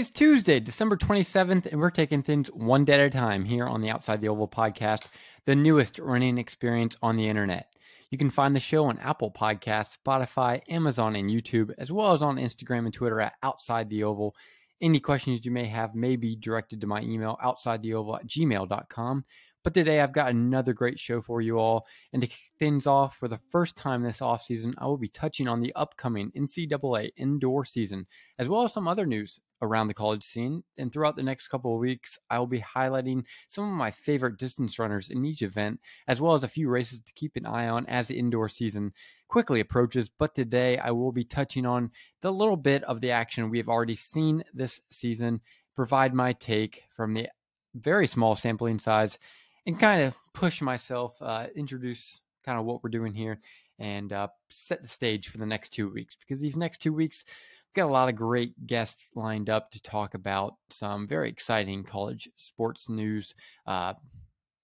Today's Tuesday, December 27th, and we're taking things one day at a time here on the Outside the Oval podcast, the newest running experience on the internet. You can find the show on Apple Podcasts, Spotify, Amazon, and YouTube, as well as on Instagram and Twitter at Outside the Oval. Any questions you may have may be directed to my email, outsidetheoval at gmail.com. But today I've got another great show for you all. And to kick things off for the first time this offseason, I will be touching on the upcoming NCAA indoor season, as well as some other news around the college scene. And throughout the next couple of weeks, I will be highlighting some of my favorite distance runners in each event, as well as a few races to keep an eye on as the indoor season quickly approaches. But today I will be touching on the little bit of the action we have already seen this season, provide my take from the very small sampling size and kind of push myself, uh, introduce kind of what we're doing here, and uh, set the stage for the next two weeks because these next two weeks got a lot of great guests lined up to talk about some very exciting college sports news uh,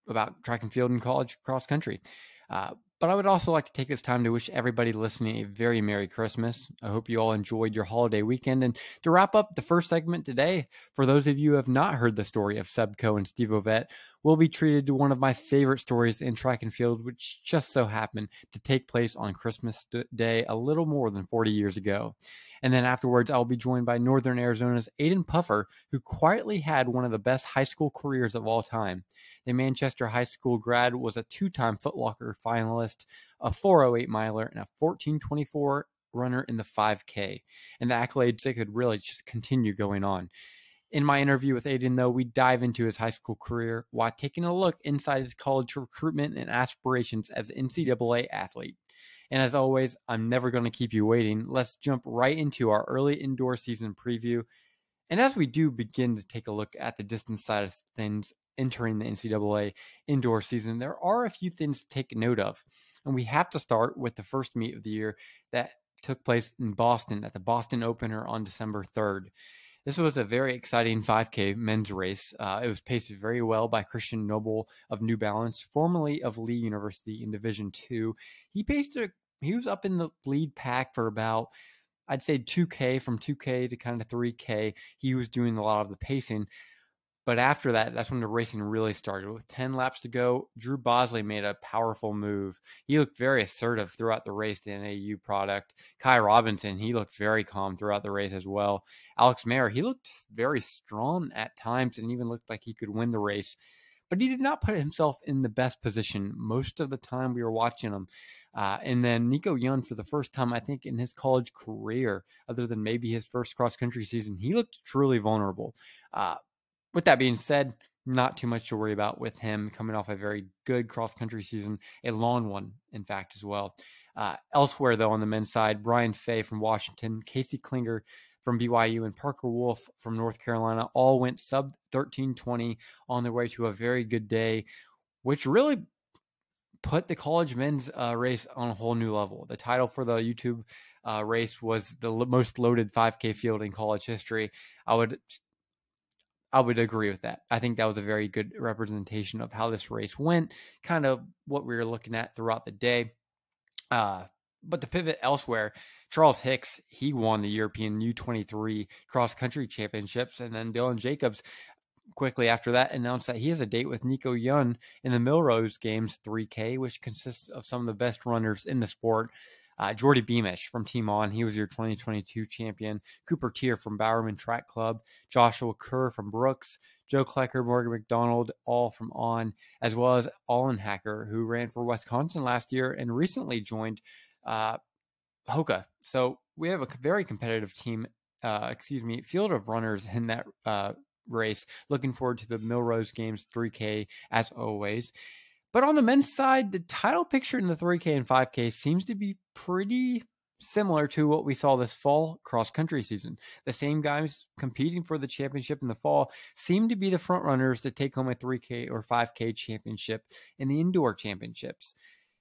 about track and field and college cross country. Uh, but I would also like to take this time to wish everybody listening a very Merry Christmas. I hope you all enjoyed your holiday weekend. And to wrap up the first segment today, for those of you who have not heard the story of Seb Coe and Steve Ovett, we'll be treated to one of my favorite stories in track and field, which just so happened to take place on Christmas Day a little more than 40 years ago. And then afterwards, I'll be joined by Northern Arizona's Aidan Puffer, who quietly had one of the best high school careers of all time. The Manchester High School grad was a two time Footlocker finalist, a 408 miler, and a 1424 runner in the 5K. And the accolades they could really just continue going on. In my interview with Aidan, though, we dive into his high school career while taking a look inside his college recruitment and aspirations as an NCAA athlete. And as always, I'm never going to keep you waiting. Let's jump right into our early indoor season preview. And as we do begin to take a look at the distance side of things, entering the NCAA indoor season, there are a few things to take note of. And we have to start with the first meet of the year that took place in Boston at the Boston Opener on December 3rd. This was a very exciting 5K men's race. Uh, it was paced very well by Christian Noble of New Balance, formerly of Lee University in Division Two. He paced a, he was up in the lead pack for about I'd say 2K from 2K to kind of 3K. He was doing a lot of the pacing. But after that, that's when the racing really started. With 10 laps to go, Drew Bosley made a powerful move. He looked very assertive throughout the race, the NAU product. Ky Robinson, he looked very calm throughout the race as well. Alex Maier, he looked very strong at times and even looked like he could win the race. But he did not put himself in the best position most of the time we were watching him. Uh, and then Nico Young, for the first time, I think, in his college career, other than maybe his first cross country season, he looked truly vulnerable. Uh, with that being said, not too much to worry about with him coming off a very good cross country season, a long one, in fact, as well. Uh, elsewhere, though, on the men's side, Brian Fay from Washington, Casey Clinger from BYU, and Parker Wolfe from North Carolina all went sub 1320 on their way to a very good day, which really put the college men's uh, race on a whole new level. The title for the YouTube uh, race was the most loaded 5K field in college history. I would I would agree with that. I think that was a very good representation of how this race went, kind of what we were looking at throughout the day. Uh, but to pivot elsewhere, Charles Hicks, he won the European U23 cross country championships. And then Dylan Jacobs, quickly after that, announced that he has a date with Nico Young in the Millrose Games 3K, which consists of some of the best runners in the sport. Uh, Geordie Beamish from Team On, he was your 2022 champion. Cooper Teare from Bowerman Track Club. Joshua Kerr from Brooks. Joe Klecker, Morgan McDonald, all from On, as well as Olin Hacker, who ran for Wisconsin last year and recently joined uh, Hoka. So we have a very competitive team, uh, excuse me, field of runners in that uh, race. Looking forward to the Millrose Games 3K as always. But on the men's side, the title picture in the 3K and 5K seems to be pretty similar to what we saw this fall cross country season. The same guys competing for the championship in the fall seem to be the front runners to take home a 3K or 5K championship in the indoor championships.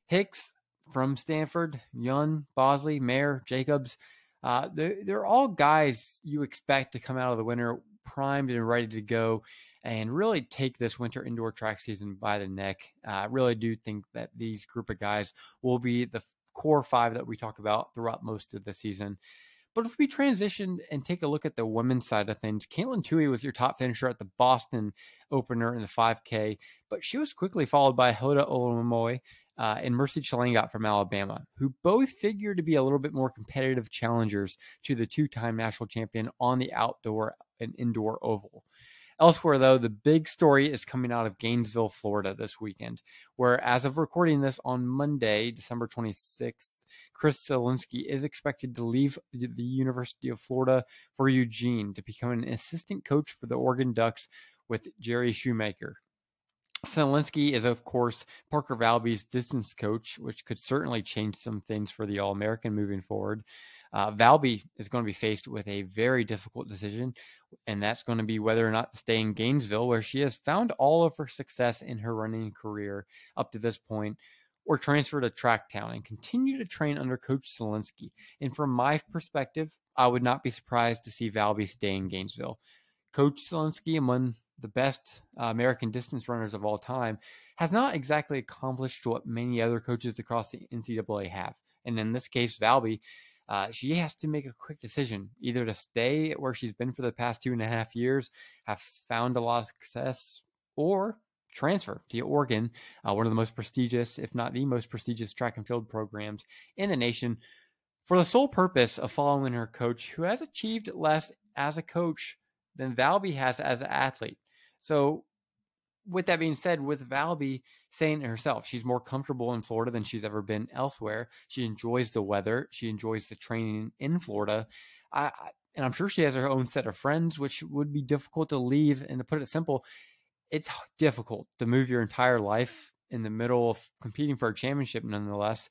Hicks from Stanford, Young, Bosley, Maier, Jacobs, uh, they're, they're all guys you expect to come out of the winter primed and ready to go and really take this winter indoor track season by the neck. I really do think that these group of guys will be the core five that we talk about throughout most of the season. But if we transition and take a look at the women's side of things, Katelyn Tuohy was your top finisher at the Boston opener in the 5K, but she was quickly followed by Hilda Olemomoi uh, and Mercy Chelangat from Alabama, who both figure to be a little bit more competitive challengers to the two time national champion on the outdoor and indoor oval. Elsewhere, though, the big story is coming out of Gainesville, Florida this weekend, where, as of recording this on Monday, December 26th, Chris Solinsky is expected to leave the University of Florida for Eugene to become an assistant coach for the Oregon Ducks with Jerry Schumacher. Solinsky is, of course, Parker Valby's distance coach, which could certainly change some things for the All American moving forward. Uh, Valby is going to be faced with a very difficult decision, and that's going to be whether or not to stay in Gainesville, where she has found all of her success in her running career up to this point, or transfer to Tracktown and continue to train under Coach Solinsky. And from my perspective, I would not be surprised to see Valby stay in Gainesville. Coach Solinsky, among the best uh, American distance runners of all time, has not exactly accomplished what many other coaches across the NCAA have. And in this case, Valby uh, she has to make a quick decision either to stay where she's been for the past two and a half years, have found a lot of success, or transfer to Oregon, uh, one of the most prestigious, if not the most prestigious track and field programs in the nation, for the sole purpose of following her coach who has achieved less as a coach than Valby has as an athlete. So with that being said, with Valby saying herself, she's more comfortable in Florida than she's ever been elsewhere. She enjoys the weather. She enjoys the training in Florida. I, and I'm sure she has her own set of friends, which would be difficult to leave. And to put it simple, it's difficult to move your entire life in the middle of competing for a championship, nonetheless,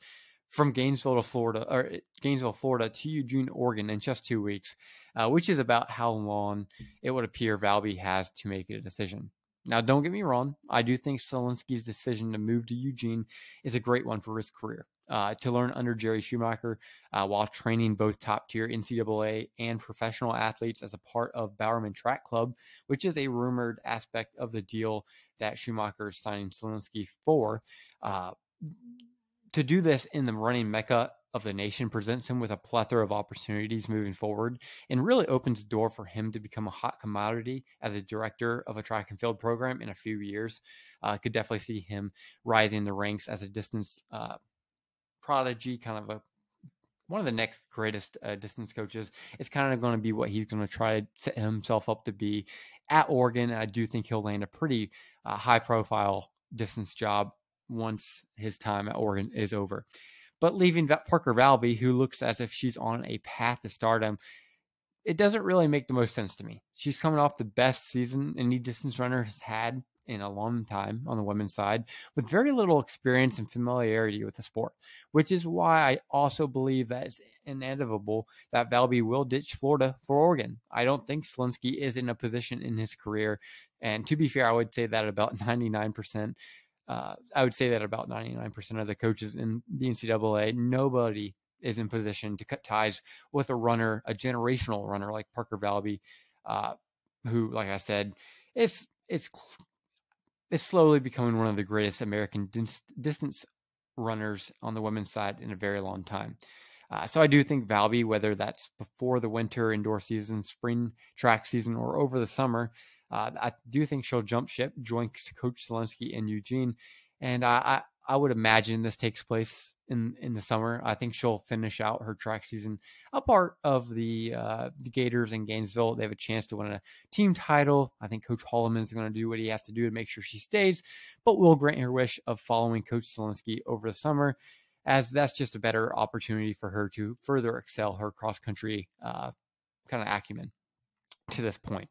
from Gainesville to Florida or Gainesville, Florida to Eugene, Oregon in just two weeks, uh, which is about how long it would appear Valby has to make a decision. Now, don't get me wrong. I do think Solinsky's decision to move to Eugene is a great one for his career. Uh, to learn under Jerry Schumacher uh, while training both top tier NCAA and professional athletes as a part of Bowerman Track Club, which is a rumored aspect of the deal that Schumacher is signing Solinsky for. Uh, to do this in the running mecca of the nation presents him with a plethora of opportunities moving forward and really opens the door for him to become a hot commodity as a director of a track and field program in a few years. Uh, could definitely see him rising the ranks as a distance uh, prodigy, kind of a one of the next greatest uh, distance coaches. It's kind of going to be what he's going to try to set himself up to be at Oregon. And I do think he'll land a pretty uh, high profile distance job once his time at Oregon is over. But leaving Parker Valby, who looks as if she's on a path to stardom, it doesn't really make the most sense to me. She's coming off the best season any distance runner has had in a long time on the women's side with very little experience and familiarity with the sport, which is why I also believe that it's inevitable that Valby will ditch Florida for Oregon. I don't think Solinsky is in a position in his career. And to be fair, I would say that about 99% uh, I would say that about 99% of the coaches in the NCAA, nobody is in position to cut ties with a runner, a generational runner like Parker Valby, uh, who, like I said, is is is slowly becoming one of the greatest American dis- distance runners on the women's side in a very long time. Uh, so I do think Valby, whether that's before the winter indoor season, spring track season, or over the summer, uh, I do think she'll jump ship, join Coach Solinsky in Eugene, and I, I would imagine this takes place in in the summer. I think she'll finish out her track season a part of the uh, the Gators in Gainesville. They have a chance to win a team title. I think Coach Holloman is going to do what he has to do to make sure she stays, but will grant her wish of following Coach Solinsky over the summer, as that's just a better opportunity for her to further excel her cross country uh, kind of acumen to this point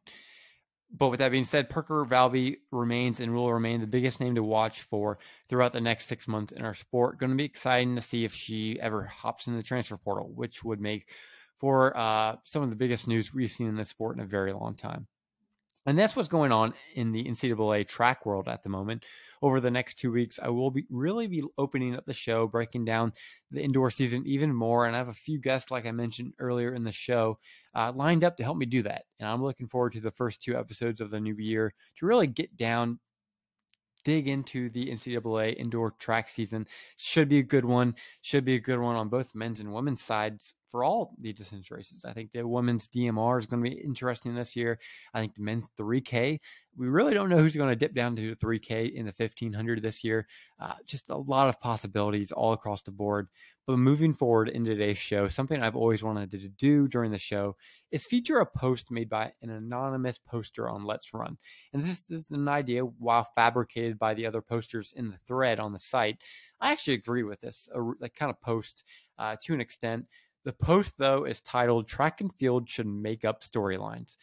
but with that being said, Parker Valby remains and will remain the biggest name to watch for throughout the next six months in our sport. Going to be exciting to see if she ever hops in the transfer portal, which would make for uh, some of the biggest news we've seen in this sport in a very long time. And that's what's going on in the NCAA track world at the moment. Over the next two weeks, I will be really be opening up the show, breaking down the indoor season even more. And I have a few guests, like I mentioned earlier in the show, uh, lined up to help me do that. And I'm looking forward to the first two episodes of the new year to really get down, dig into the NCAA indoor track season. Should be a good one. Should be a good one on both men's and women's sides for all the distance races. I think the women's DMR is going to be interesting this year. I think the men's 3K, we really don't know who's going to dip down to 3K in the 1500 this year. Uh, just a lot of possibilities all across the board. But moving forward in today's show, something I've always wanted to do during the show is feature a post made by an anonymous poster on Let's Run. And this is an idea, while fabricated by the other posters in the thread on the site. I actually agree with this, a, a kind of post uh, to an extent. The post, though, is titled Track and Field Should Make Up Storylines.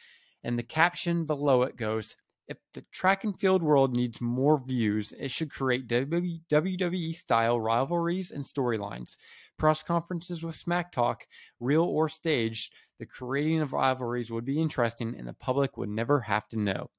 And the caption below it goes If the track and field world needs more views, it should create WWE style rivalries and storylines. Press conferences with smack talk, real or staged, the creating of rivalries would be interesting and the public would never have to know.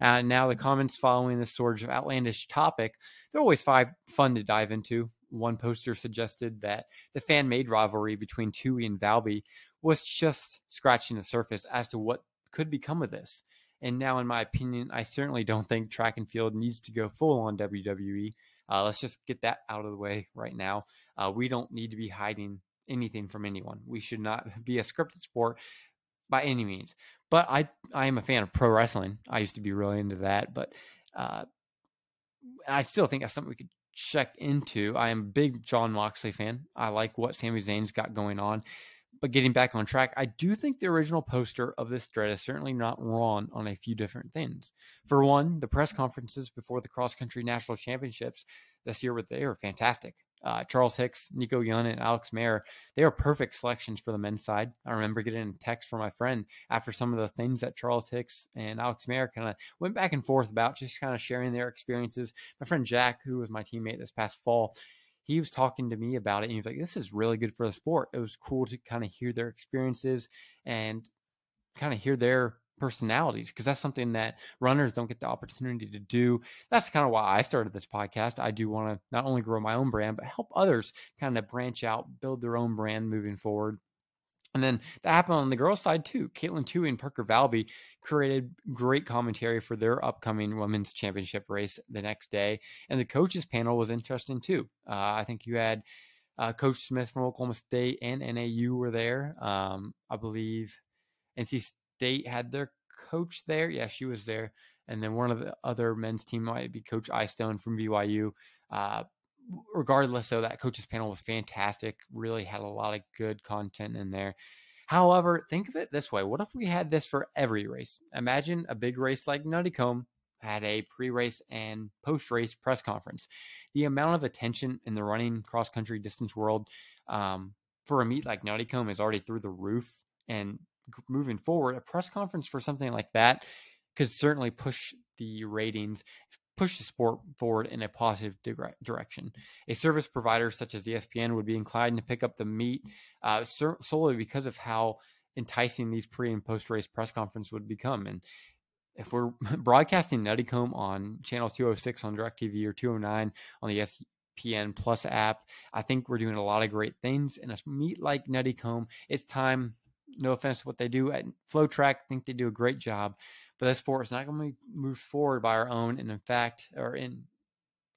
Uh, now, the comments following this sort of outlandish topic, they're always fun to dive into one poster suggested that the fan made rivalry between Tuohy and Valby was just scratching the surface as to what could become of this. And now, in my opinion, I certainly don't think track and field needs to go full on WWE. Uh, let's just get that out of the way right now. Uh, we don't need to be hiding anything from anyone. We should not be a scripted sport by any means. But I, I am a fan of pro wrestling. I used to be really into that, but uh, I still think that's something we could check into. I am a big Jon Moxley fan. I like what Sami Zayn's got going on. But getting back on track, I do think the original poster of this thread is certainly not wrong on a few different things. For one, the press conferences before the cross country national championships this year were they were fantastic uh, Charles Hicks, Nico Young, and Alex Maier, they are perfect selections for the men's side. I remember getting a text from my friend after some of the things that Charles Hicks and Alex Maier kind of went back and forth about, just kind of sharing their experiences. My friend Jack, who was my teammate this past fall, he was talking to me about it and he was like, This is really good for the sport. It was cool to kind of hear their experiences and kind of hear their personalities because that's something that runners don't get the opportunity to do. That's kind of why I started this podcast. I do want to not only grow my own brand, but help others kind of branch out, build their own brand moving forward. And then that happened on the girls' side too. Katelyn Tuohy and Parker Valby created great commentary for their upcoming women's championship race the next day. And the coaches panel was interesting too. Uh, I think you had uh, Coach Smith from Oklahoma State and NAU were there. Um, I believe NC State had their coach there. Yeah, she was there. And then one of the other men's team might be Coach Eyestone from BYU. Uh, regardless, though, that coaches panel was fantastic. Really had a lot of good content in there. However, think of it this way: What if we had this for every race? Imagine a big race like Nuttycombe had a pre-race and post-race press conference. The amount of attention in the running cross-country distance world um, for a meet like Nuttycombe is already through the roof, and moving forward, a press conference for something like that could certainly push the ratings, push the sport forward in a positive dire- direction. A service provider such as ESPN would be inclined to pick up the meet uh, solely because of how enticing these pre and post race press conference would become. And if we're broadcasting Nuttycombe on channel 206 on DirecTV or 209 on the ESPN Plus app, I think we're doing a lot of great things. And a meet like Nuttycombe, it's time no offense to what they do at FloTrack, I think they do a great job. But that sport is not going to be moved forward by our own. And in fact, or in,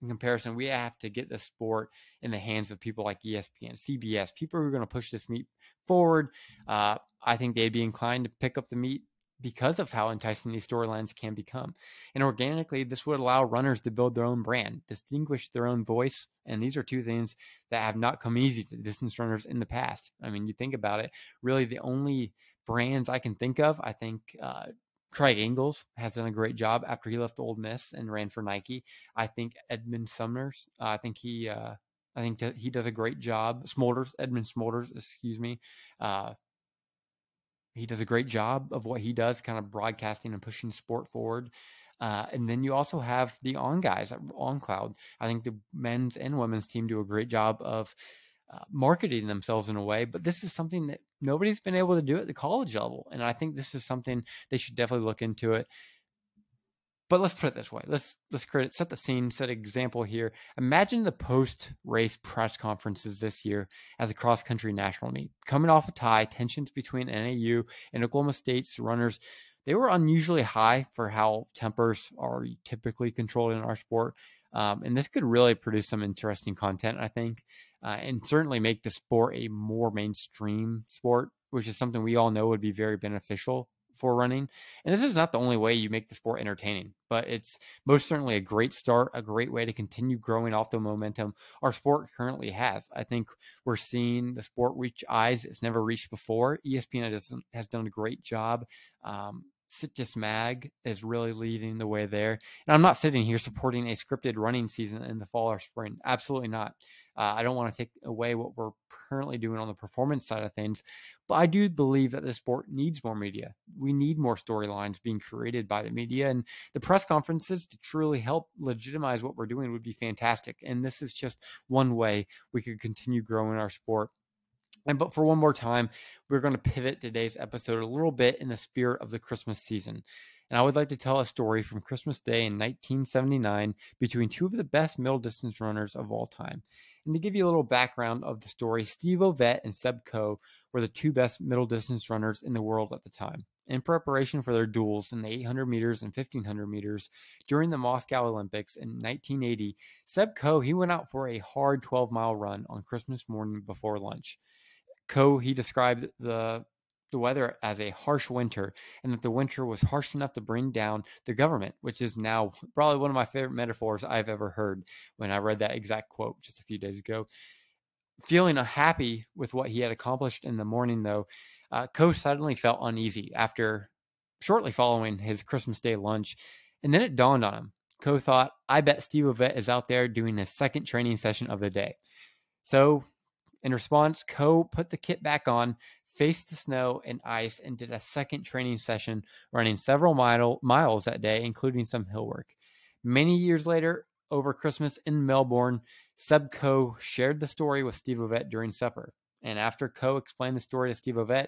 in comparison, we have to get the sport in the hands of people like ESPN, CBS, people who are going to push this meet forward. Uh, I think they'd be inclined to pick up the meet because of how enticing these storylines can become. And organically, this would allow runners to build their own brand, distinguish their own voice. And these are two things that have not come easy to distance runners in the past. I mean, you think about it, really the only brands I can think of, I think uh, Craig Engels has done a great job after he left Ole Miss and ran for Nike. I think Edmund Sumner's, uh, I think he, uh, I think he does a great job. Smolders, Edmund Smolders, excuse me, uh, he does a great job of what he does, kind of broadcasting and pushing sport forward. Uh, and then you also have the on guys on cloud. I think the men's and women's team do a great job of uh, marketing themselves in a way, but this is something that nobody's been able to do at the college level. And I think this is something they should definitely look into it. But let's put it this way. Let's let's create set the scene, set an example here. Imagine the post race press conferences this year as a cross country national meet. Coming off a tie, tensions between NAU and Oklahoma State's runners, they were unusually high for how tempers are typically controlled in our sport. Um, and this could really produce some interesting content, I think, uh, and certainly make the sport a more mainstream sport, which is something we all know would be very beneficial for running. And this is not the only way you make the sport entertaining, but it's most certainly a great start, a great way to continue growing off the momentum our sport currently has. I think we're seeing the sport reach eyes it's never reached before. ESPN has, done a great job. Um, Citius Mag is really leading the way there. And I'm not sitting here supporting a scripted running season in the fall or spring. Absolutely not. Uh, I don't want to take away what we're currently doing on the performance side of things, but I do believe that the sport needs more media. We need more storylines being created by the media, and the press conferences to truly help legitimize what we're doing would be fantastic. And this is just one way we could continue growing our sport. And but for one more time, we're going to pivot today's episode a little bit in the spirit of the Christmas season. And I would like to tell a story from Christmas Day in 1979 between two of the best middle distance runners of all time. And to give you a little background of the story, Steve Ovett and Seb Coe were the two best middle distance runners in the world at the time. In preparation for their duels in the 800 meters and 1500 meters during the Moscow Olympics in 1980, Seb Coe he went out for a hard 12 mile run on Christmas morning before lunch. Coe he described the the weather as a harsh winter and that the winter was harsh enough to bring down the government, which is now probably one of my favorite metaphors I've ever heard when I read that exact quote just a few days ago. Feeling happy with what he had accomplished in the morning, though, uh, Coe suddenly felt uneasy after shortly following his Christmas Day lunch. And then it dawned on him. Coe thought, I bet Steve Ovett is out there doing his second training session of the day. So, in response, Coe put the kit back on, faced the snow and ice and did a second training session running several mile, miles that day, including some hill work. Many years later, over Christmas in Melbourne, Seb Coe shared the story with Steve Ovett during supper. And after Coe explained the story to Steve Ovett,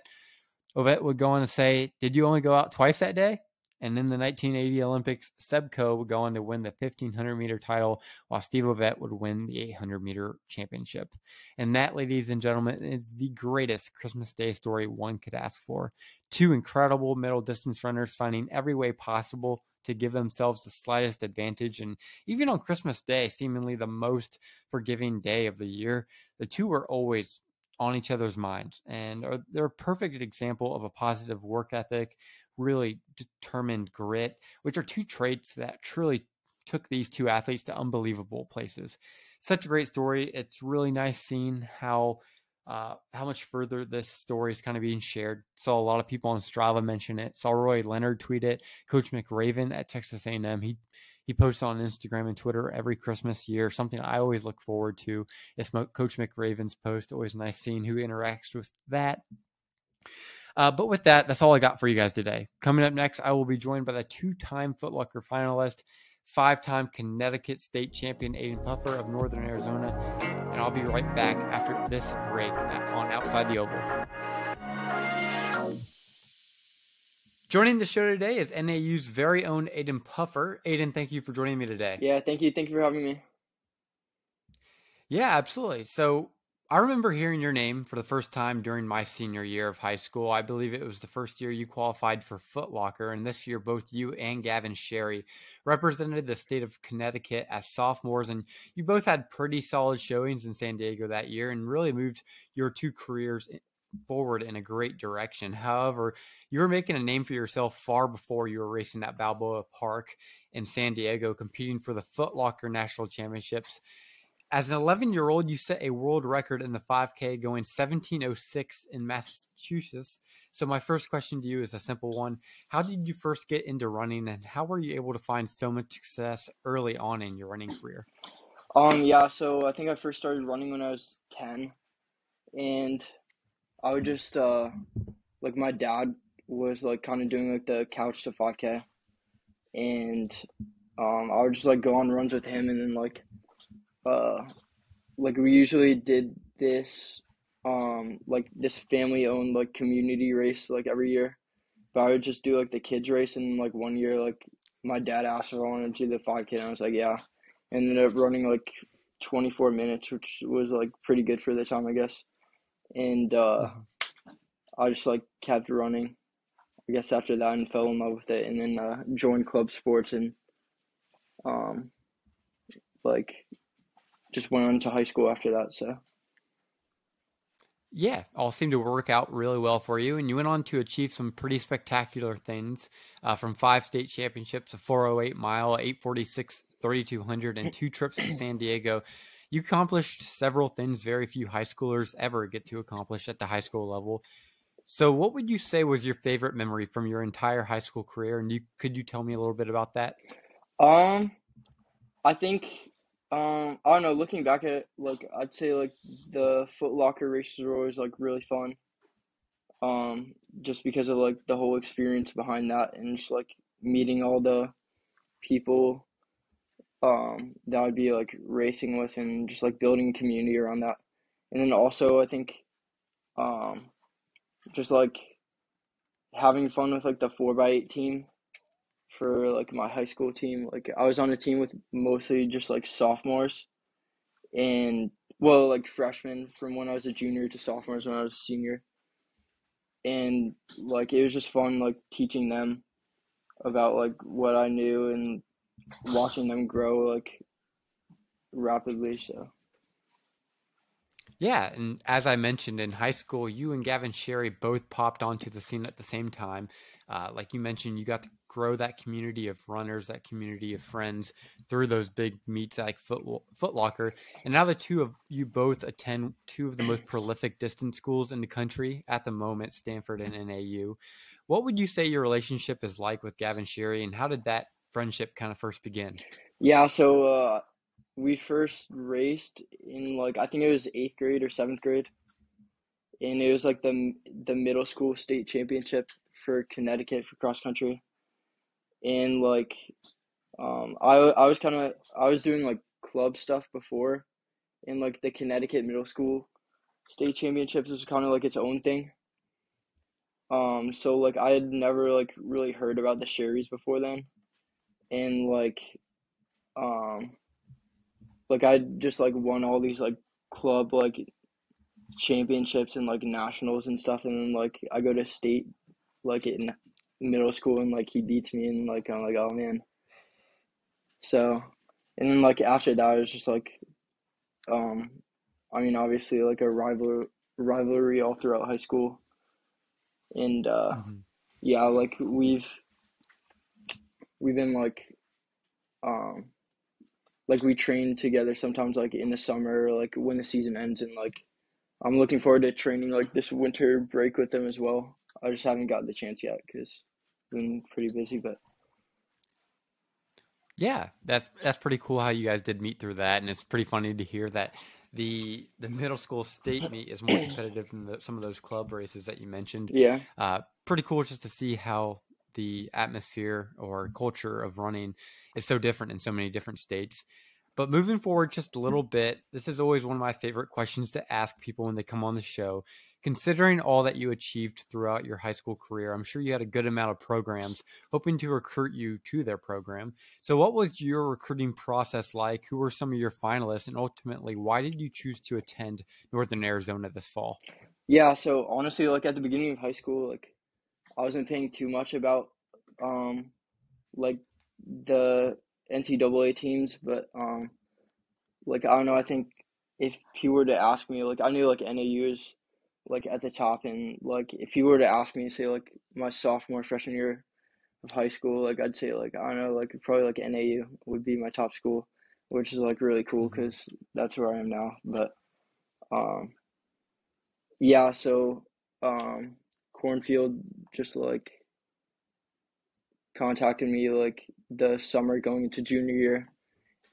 Ovett would go on to say, Did you only go out twice that day? And in the 1980 Olympics, Seb Coe would go on to win the 1500 meter title, while Steve Ovett would win the 800 meter championship. And that, ladies and gentlemen, is the greatest Christmas Day story one could ask for. Two incredible middle distance runners finding every way possible to give themselves the slightest advantage. And even on Christmas Day, seemingly the most forgiving day of the year, the two were always on each other's minds. And are, they're a perfect example of a positive work ethic, really determined grit, which are two traits that truly took these two athletes to unbelievable places. Such a great story. It's really nice seeing how uh, how much further this story is kind of being shared. Saw a lot of people on Strava mention it. Saw Roy Leonard tweet it. Coach McRaven at Texas A&M he he posts on Instagram and Twitter every Christmas year. Something I always look forward to is Coach McRaven's post. Always nice seeing who interacts with that. Uh, but with that, that's all I got for you guys today. Coming up next, I will be joined by the two-time Footlocker finalist, five-time Connecticut State champion Aidan Puffer of Northern Arizona, and I'll be right back after this break on Outside the Oval. Joining the show today is NAU's very own Aidan Puffer. Aidan, thank you for joining me today. Yeah, thank you. Thank you for having me. Yeah, absolutely. So I remember hearing your name for the first time during my senior year of high school. I believe it was the first year you qualified for Footlocker, and this year both you and Gavin Sherry represented the state of Connecticut as sophomores, and you both had pretty solid showings in San Diego that year and really moved your two careers forward in a great direction. However, you were making a name for yourself far before you were racing at Balboa Park in San Diego, competing for the Footlocker National Championships. As an 11 year old, you set a world record in the 5K going 1706 in Massachusetts. So, my first question to you is a simple one How did you first get into running, and how were you able to find so much success early on in your running career? Um, yeah, so I think I first started running when I was 10, and I would just, uh, like, my dad was like kind of doing like the couch to 5K, and um, I would just like go on runs with him, and then like uh, like we usually did this, um, like this family owned like community race like every year. But I would just do like the kids race, and like one year, like my dad asked if I wanted to do the five k, and I was like, yeah. And ended up running like twenty four minutes, which was like pretty good for the time, I guess. And uh, I just like kept running. I guess after that, and fell in love with it, and then uh, joined club sports and um, like just went on to high school after that. So yeah, all seemed to work out really well for you, and you went on to achieve some pretty spectacular things, uh, from five state championships, a 408 mile, 846, 3200, and two trips to San Diego. You accomplished several things very few high schoolers ever get to accomplish at the high school level. So, what would you say was your favorite memory from your entire high school career? And you could you tell me a little bit about that? Um, I think um I don't know. Looking back at it, like I'd say like the Foot Locker races were always like really fun. Um, just because of like the whole experience behind that and just like meeting all the people um that I'd be like racing with and just like building a community around that. And then also I think um just like having fun with like the four by eight team for like my high school team. Like I was on a team with mostly just like sophomores and well like freshmen from when I was a junior to sophomores when I was a senior. And like it was just fun like teaching them about like what I knew and watching them grow like rapidly so yeah, and as I mentioned in high school, you and Gavin Sherry both popped onto the scene at the same time. Uh, like you mentioned, you got to grow that community of runners, that community of friends through those big meets like Foot, Foot Locker. And now the two of you both attend two of the most prolific distance schools in the country at the moment, Stanford and NAU. What would you say your relationship is like with Gavin Sherry, and how did that friendship kind of first begin? Yeah, so uh, we first raced in like I think it was eighth grade or seventh grade, and it was like the the middle school state championship for Connecticut for cross country, and like, um, I I was kind of I was doing like club stuff before, and like the Connecticut middle school state championships was kind of like its own thing. Um, so like I had never like really heard about the Sherrys before then, and like, um like I just like won all these like club like championships and like nationals and stuff, and then like I go to state like in middle school and like he beats me and like I'm like oh man. So, and then like after that, it was just like, um, I mean obviously like a rival rivalry all throughout high school, and uh, mm-hmm. yeah, like we've we've been like um like we train together sometimes like in the summer like when the season ends and like i'm looking forward to training like this winter break with them as well i just haven't got the chance yet because been pretty busy but yeah that's that's pretty cool how you guys did meet through that and it's pretty funny to hear that the the middle school state meet is more competitive than the, some of those club races that you mentioned yeah uh, pretty cool just to see how the atmosphere or culture of running is so different in so many different states. But moving forward just a little bit, this is always one of my favorite questions to ask people when they come on the show. Considering all that you achieved throughout your high school career, I'm sure you had a good amount of programs hoping to recruit you to their program. So, what was your recruiting process like? Who were some of your finalists? And ultimately, why did you choose to attend Northern Arizona this fall? Yeah, so honestly, like at the beginning of high school, like I wasn't paying too much about um like the NCAA teams, but um like I don't know, I think if he were to ask me, like I knew like NAU is like at the top and like if you were to ask me say like my sophomore freshman year of high school like i'd say like i don't know like probably like nau would be my top school which is like really cool because mm-hmm. that's where i am now but um yeah so um Cornfelt just like contacted me like the summer going into junior year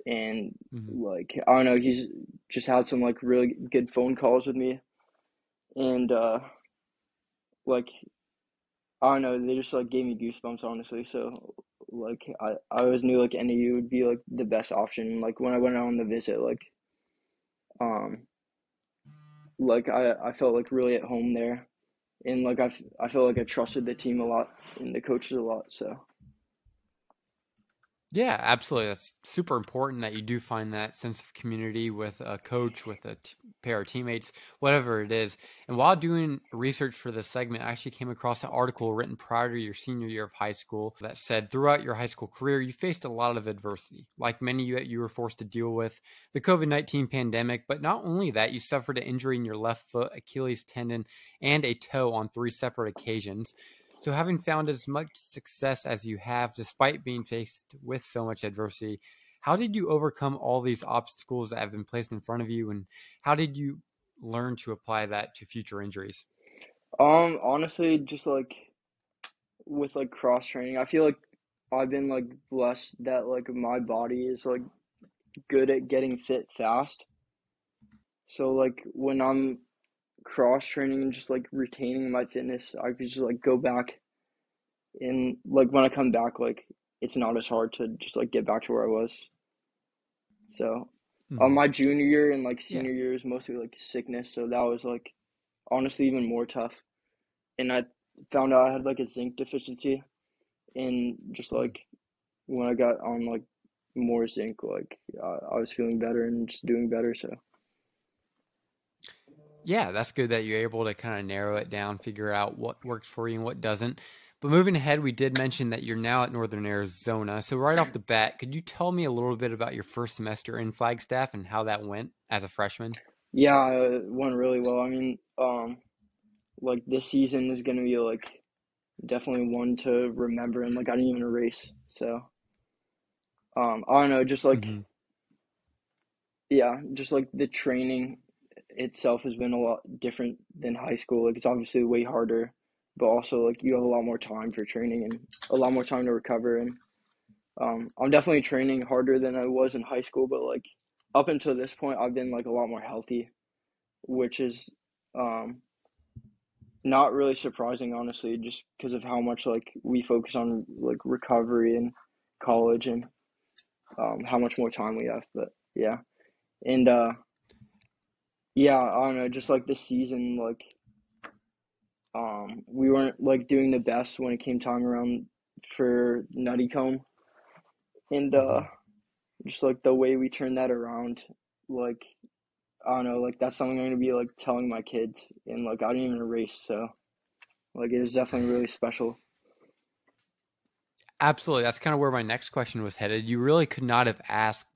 and mm-hmm. like I don't know, he's just had some like really good phone calls with me and uh like I don't know, they just like gave me goosebumps honestly. So like I, I always knew like NAU would be like the best option. Like when I went on the visit, like um like I, I felt like really at home there and like I, I feel like I trusted the team a lot and the coaches a lot. So Yeah, absolutely. That's super important that you do find that sense of community with a coach, with a t- pair of teammates, whatever it is. And while doing research for this segment, I actually came across an article written prior to your senior year of high school that said throughout your high school career, you faced a lot of adversity, like many you, you were forced to deal with the COVID 19 pandemic. But not only that, you suffered an injury in your left foot, Achilles tendon, and a toe on three separate occasions. So, having found as much success as you have, despite being faced with so much adversity, how did you overcome all these obstacles that have been placed in front of you, and how did you learn to apply that to future injuries? Um, honestly, just like with like cross training, I feel like I've been like blessed that like my body is like good at getting fit fast. So like when I'm cross training and just like retaining my fitness, I could just like go back and like when I come back, like it's not as hard to just like get back to where I was. So, mm-hmm. on my junior year and like senior yeah. year is mostly like sickness, so that was like honestly even more tough. And I found out I had like a zinc deficiency, and just like when I got on like more zinc, like I was feeling better and just doing better. So. Yeah, that's good that you're able to kind of narrow it down, figure out what works for you and what doesn't. But moving ahead, we did mention that you're now at Northern Arizona. So right off the bat, could you tell me a little bit about your first semester in Flagstaff and how that went as a freshman? Yeah, it went really well. I mean, um, like this season is gonna be like definitely one to remember, and like I didn't even race, so um, I don't know, just like mm-hmm. yeah, just like the training itself has been a lot different than high school. Like it's obviously way harder, but also like you have a lot more time for training and a lot more time to recover. And um, I'm definitely training harder than I was in high school, but like up until this point, I've been like a lot more healthy, which is um, not really surprising, honestly, just because of how much like we focus on like recovery in college and um, how much more time we have. But yeah, and uh, yeah, I don't know, just like this season, like um, we weren't like doing the best when it came time around for Nuttycombe, and uh, mm-hmm. just like the way we turned that around, like I don't know, like that's something I'm gonna be like telling my kids, and like I didn't even race, so like it is definitely really special. Absolutely, that's kind of where my next question was headed. You really could not have asked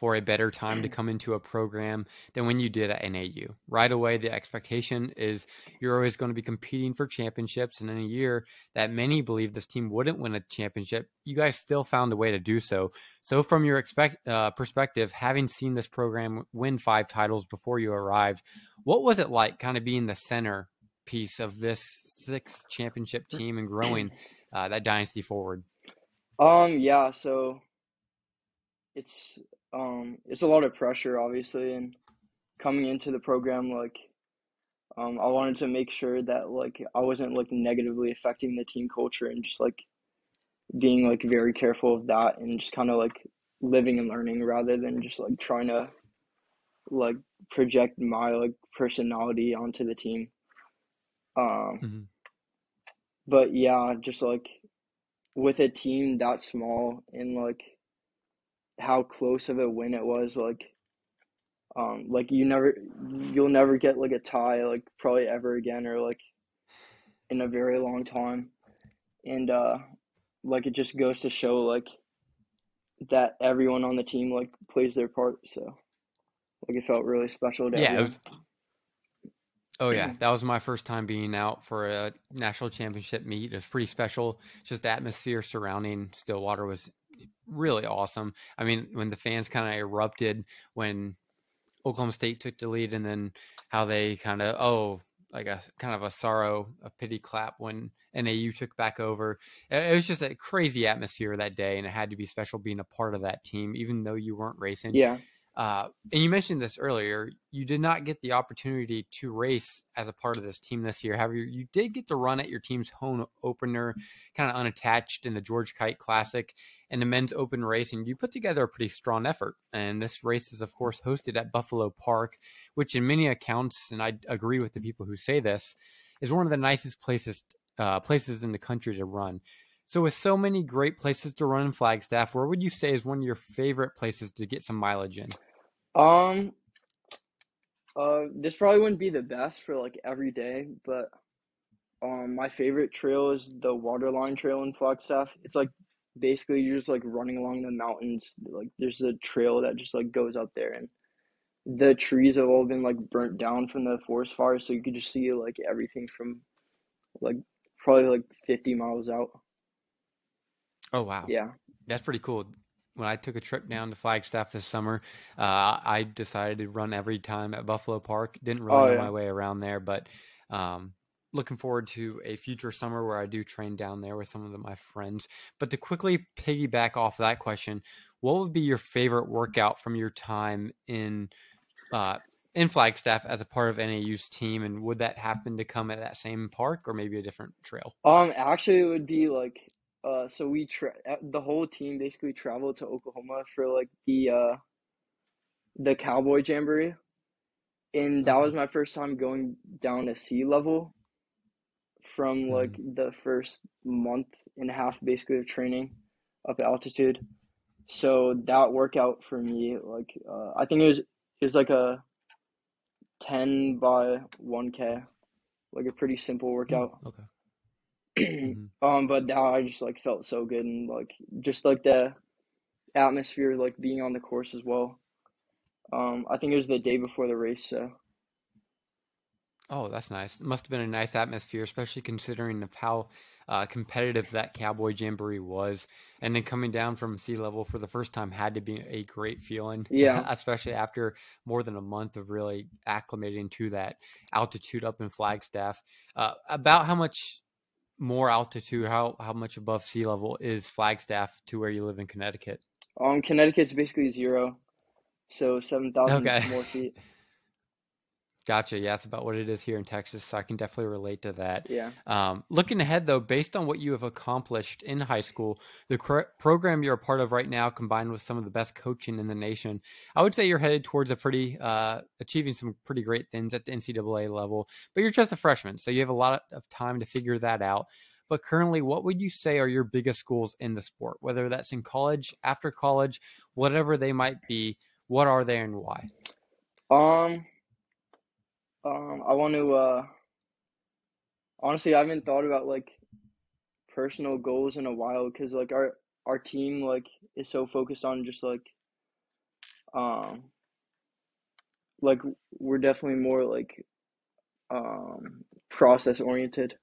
for a better time to mm. come into a program than when you did at NAU. Right away, the expectation is you're always going to be competing for championships. And in a year that many believe this team wouldn't win a championship, you guys still found a way to do so. So, from your expect, uh, perspective, having seen this program win five titles before you arrived, what was it like kind of being the center piece of this sixth championship team and growing uh, that dynasty forward? Um, yeah, so it's um, it's a lot of pressure, obviously, and coming into the program, like, um, I wanted to make sure that like I wasn't like negatively affecting the team culture and just like being like very careful of that and just kind of like living and learning rather than just like trying to like project my like personality onto the team. Um, mm-hmm. but yeah, just like with a team that small and like how close of a win it was. Like, um, like you never, you'll never get like a tie, like probably ever again, or like in a very long time. And uh, like it just goes to show like that everyone on the team like plays their part. So like it felt really special. To yeah, it was. Oh yeah, that was my first time being out for a national championship meet. It was pretty special. Just atmosphere surrounding Stillwater was really awesome. I mean, when the fans kind of erupted when Oklahoma State took the lead, and then how they kind of oh like a kind of a sorrow, a pity clap when NAU took back over. It was just a crazy atmosphere that day, and it had to be special being a part of that team, even though you weren't racing. Yeah. Uh, and you mentioned this earlier. You did not get the opportunity to race as a part of this team this year. However, you did get to run at your team's home opener, kind of unattached in the George Kyte Classic and the men's open race. And you put together a pretty strong effort. And this race is, of course, hosted at Buffalo Park, which, in many accounts, and I agree with the people who say this, is one of the nicest places uh, places in the country to run. So, with so many great places to run in Flagstaff, where would you say is one of your favorite places to get some mileage in? Um, uh, this probably wouldn't be the best for like every day, but um, my favorite trail is the Waterline Trail in Flagstaff. It's like basically you're just like running along the mountains. Like there's a trail that just like goes up there, and the trees have all been like burnt down from the forest fire, so you could just see like everything from like probably like 50 miles out. Oh wow. Yeah. That's pretty cool. When I took a trip down to Flagstaff this summer, uh, I decided to run every time at Buffalo Park. Didn't really Oh know yeah. my way around there, but um, looking forward to a future summer where I do train down there with some of the, my friends. But to quickly piggyback off that question, what would be your favorite workout from your time in uh, in Flagstaff as a part of NAU's team, and would that happen to come at that same park or maybe a different trail? Um, actually, it would be like, uh, so we tra uh, the whole team basically traveled to Oklahoma for like the uh the Cowboy Jamboree, and that was my first time going down to sea level from like Mhm. the first month and a half basically of training up at altitude. So that workout for me, like, uh, I think it was it was like a 10 by 1K, like a pretty simple Mm, workout. okay. Hmm Um, but now I just like felt so good and like just like the atmosphere, like being on the course as well. Um, I think it was the day before the race, so Oh, that's nice. It must have been a nice atmosphere, especially considering of how uh, competitive that Cowboy Jamboree was. And then coming down from sea level for the first time had to be a great feeling, yeah. especially after more than a month of really acclimating to that altitude up in Flagstaff. Uh, about how much more altitude, how how much above sea level is Flagstaff to where you live in Connecticut? Um, Connecticut's basically zero, so 7,000 Okay. more feet. Gotcha. Yeah, that's about what it is here in Texas. So I can definitely relate to that. Yeah. Um, looking ahead, though, based on what you have accomplished in high school, the cr- program you're a part of right now, combined with some of the best coaching in the nation, I would say you're headed towards a pretty uh, achieving some pretty great things at the NCAA level. But you're just a freshman, so you have a lot of time to figure that out. But currently, what would you say are your biggest goals in the sport? Whether that's in college, after college, whatever they might be, what are they and why? Um, um, I want to, uh, honestly, I haven't thought about like personal goals in a while because like our our team like is so focused on just like um like we're definitely more like um process oriented.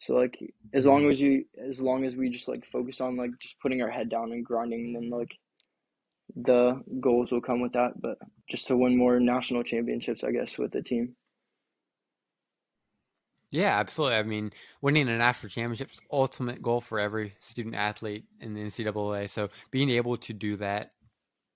So like as long as you as long as we just like focus on like just putting our head down and grinding, then like the goals will come with that. But just to win more national championships, I guess, with the team. Yeah, absolutely. I mean, winning a national championship is ultimate goal for every student athlete in the NCAA. So being able to do that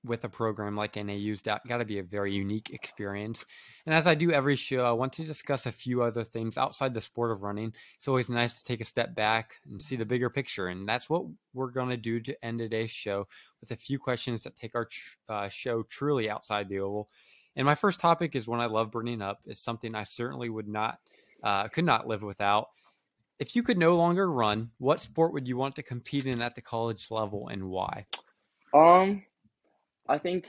with a program like NAU's got to be a very unique experience. And as I do every show, I want to discuss a few other things outside the sport of running. It's always nice to take a step back and see the bigger picture. And that's what we're going to do to end today's show with a few questions that take our uh, show truly outside the oval. And my first topic is one I love bringing up. is something I certainly would not uh, could not live without. If you could no longer run, what sport would you want to compete in at the college level and why? Um, I think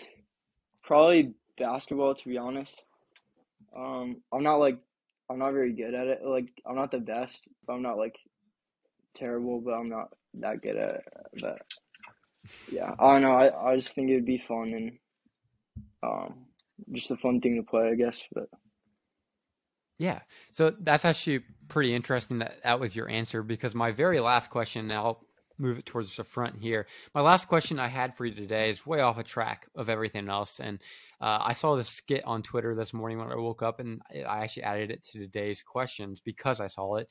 probably basketball, to be honest. Um, I'm not like I'm not very good at it. Like I'm not the best, but I'm not like terrible, but I'm not that good at it. But yeah, I don't know. I, I just think it would be fun and um just a fun thing to play, I guess. But Yeah. So that's actually pretty interesting that that was your answer because my very last question, I'll move it towards the front here. My last question I had for you today is way off a track of everything else. And uh, I saw this skit on Twitter this morning when I woke up, and I actually added it to today's questions because I saw it.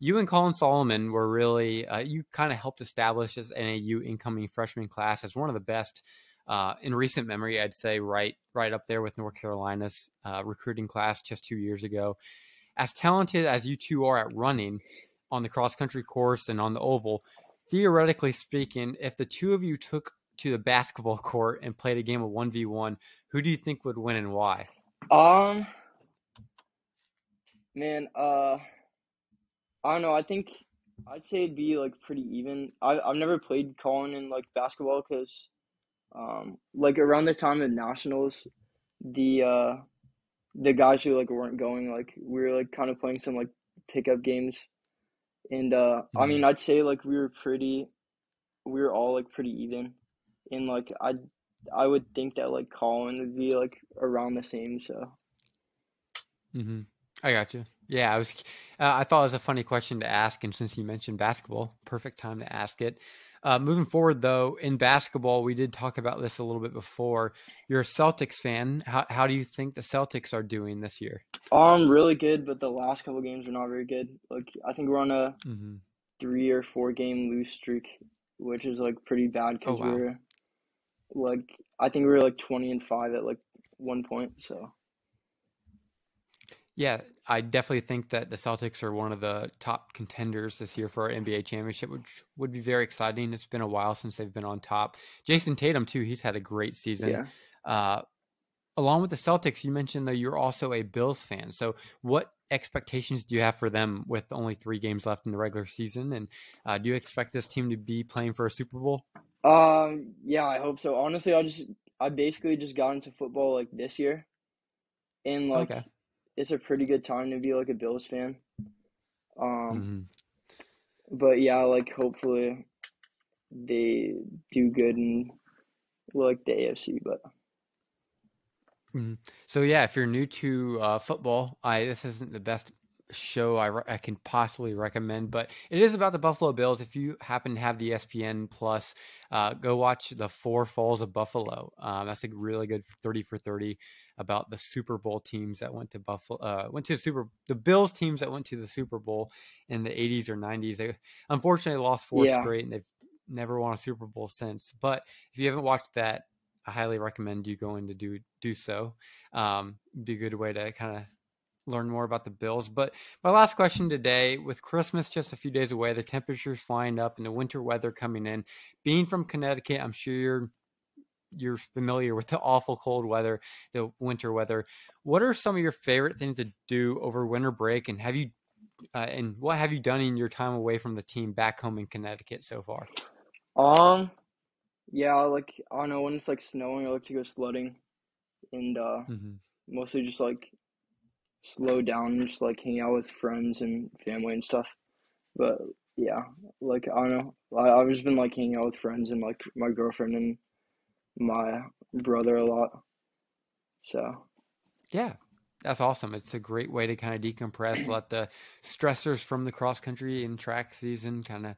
You and Colin Sahlman were really, uh, you kind of helped establish this NAU incoming freshman class as one of the best uh, in recent memory, I'd say right right up there with North Carolina's uh, recruiting class just two years ago. As talented as you two are at running on the cross country course and on the oval, theoretically speaking, if the two of you took to the basketball court and played a game of one v one, who do you think would win and why? um, man, uh, I don't know. I think I'd say it'd be like pretty even. I I've never played Colin in like basketball because, um, like around the time of nationals, the uh, the guys who like weren't going like we were like kind of playing some like pickup games, and uh, I Mhm. mean I'd say like we were pretty, we were all like pretty even, and like I I would think that like Colin would be like around the same. So hmm I got you. Yeah, I was. Uh, I thought it was a funny question to ask, and since you mentioned basketball, perfect time to ask it. Uh, moving forward, though, in basketball, we did talk about this a little bit before. You're a Celtics fan. How how do you think the Celtics are doing this year? um really good, but the last couple games are not very good. Like I think we're on a hmm three or four game lose streak, which is like pretty bad Oh because wow. we're like I think we were like twenty and five at like one point. So Yeah, I definitely think that the Celtics are one of the top contenders this year for our NBA championship, which would be very exciting. It's been a while since they've been on top. Jayson Tatum, too, he's had a great season. yeah, Uh, along with the Celtics, you mentioned that you're also a Bills fan. So, what expectations do you have for them with only three games left in the regular season? And uh, do you expect this team to be playing for a Super Bowl? um, yeah, I hope so. Honestly, I just I basically just got into football like this year, and like Okay. It's a pretty good time to be like a Bills fan. Um, hmm but yeah, like hopefully they do good in like the AFC. But hmm So yeah, if you're new to uh, football, I this isn't the best show I, re- I can possibly recommend, but it is about the Buffalo Bills. If you happen to have the ESPN Plus, uh, go watch the Four Falls of Buffalo. Um, that's a really good thirty for thirty about the Super Bowl teams that went to Buffalo, uh, went to the Super, the Bills teams that went to the Super Bowl in the '80s or '90s. They unfortunately lost four yeah, straight, and they've never won a Super Bowl since. But if you haven't watched that, I highly recommend you going to do do so. Um, be a good way to kind of learn more about the Bills. But my last question today, with Christmas just a few days away, the temperatures flying up and the winter weather coming in, being from Connecticut, I'm sure you're you're familiar with the awful cold weather, the winter weather. What are some of your favorite things to do over winter break, and have you uh, and what have you done in your time away from the team back home in Connecticut so far? um, yeah, like I don't know when it's like snowing, I like to go sledding, and uh, hmm mostly just like slow down and just like hang out with friends and family and stuff. But yeah, like I don't know, I, I've just been like hanging out with friends and like my girlfriend and my brother a lot. So Yeah, that's awesome. It's a great way to kind of decompress, let the stressors from the cross country and track season kind of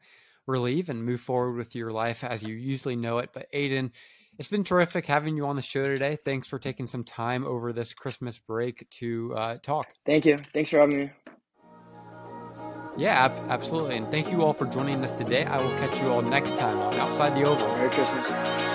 relieve and move forward with your life as you usually know it. But Aidan, it's been terrific having you on the show today. Thanks for taking some time over this Christmas break to uh, talk. thank you, thanks for having me. Yeah, ab- absolutely. And thank you all for joining us today. I will catch you all next time on Outside the Oval. Merry Christmas.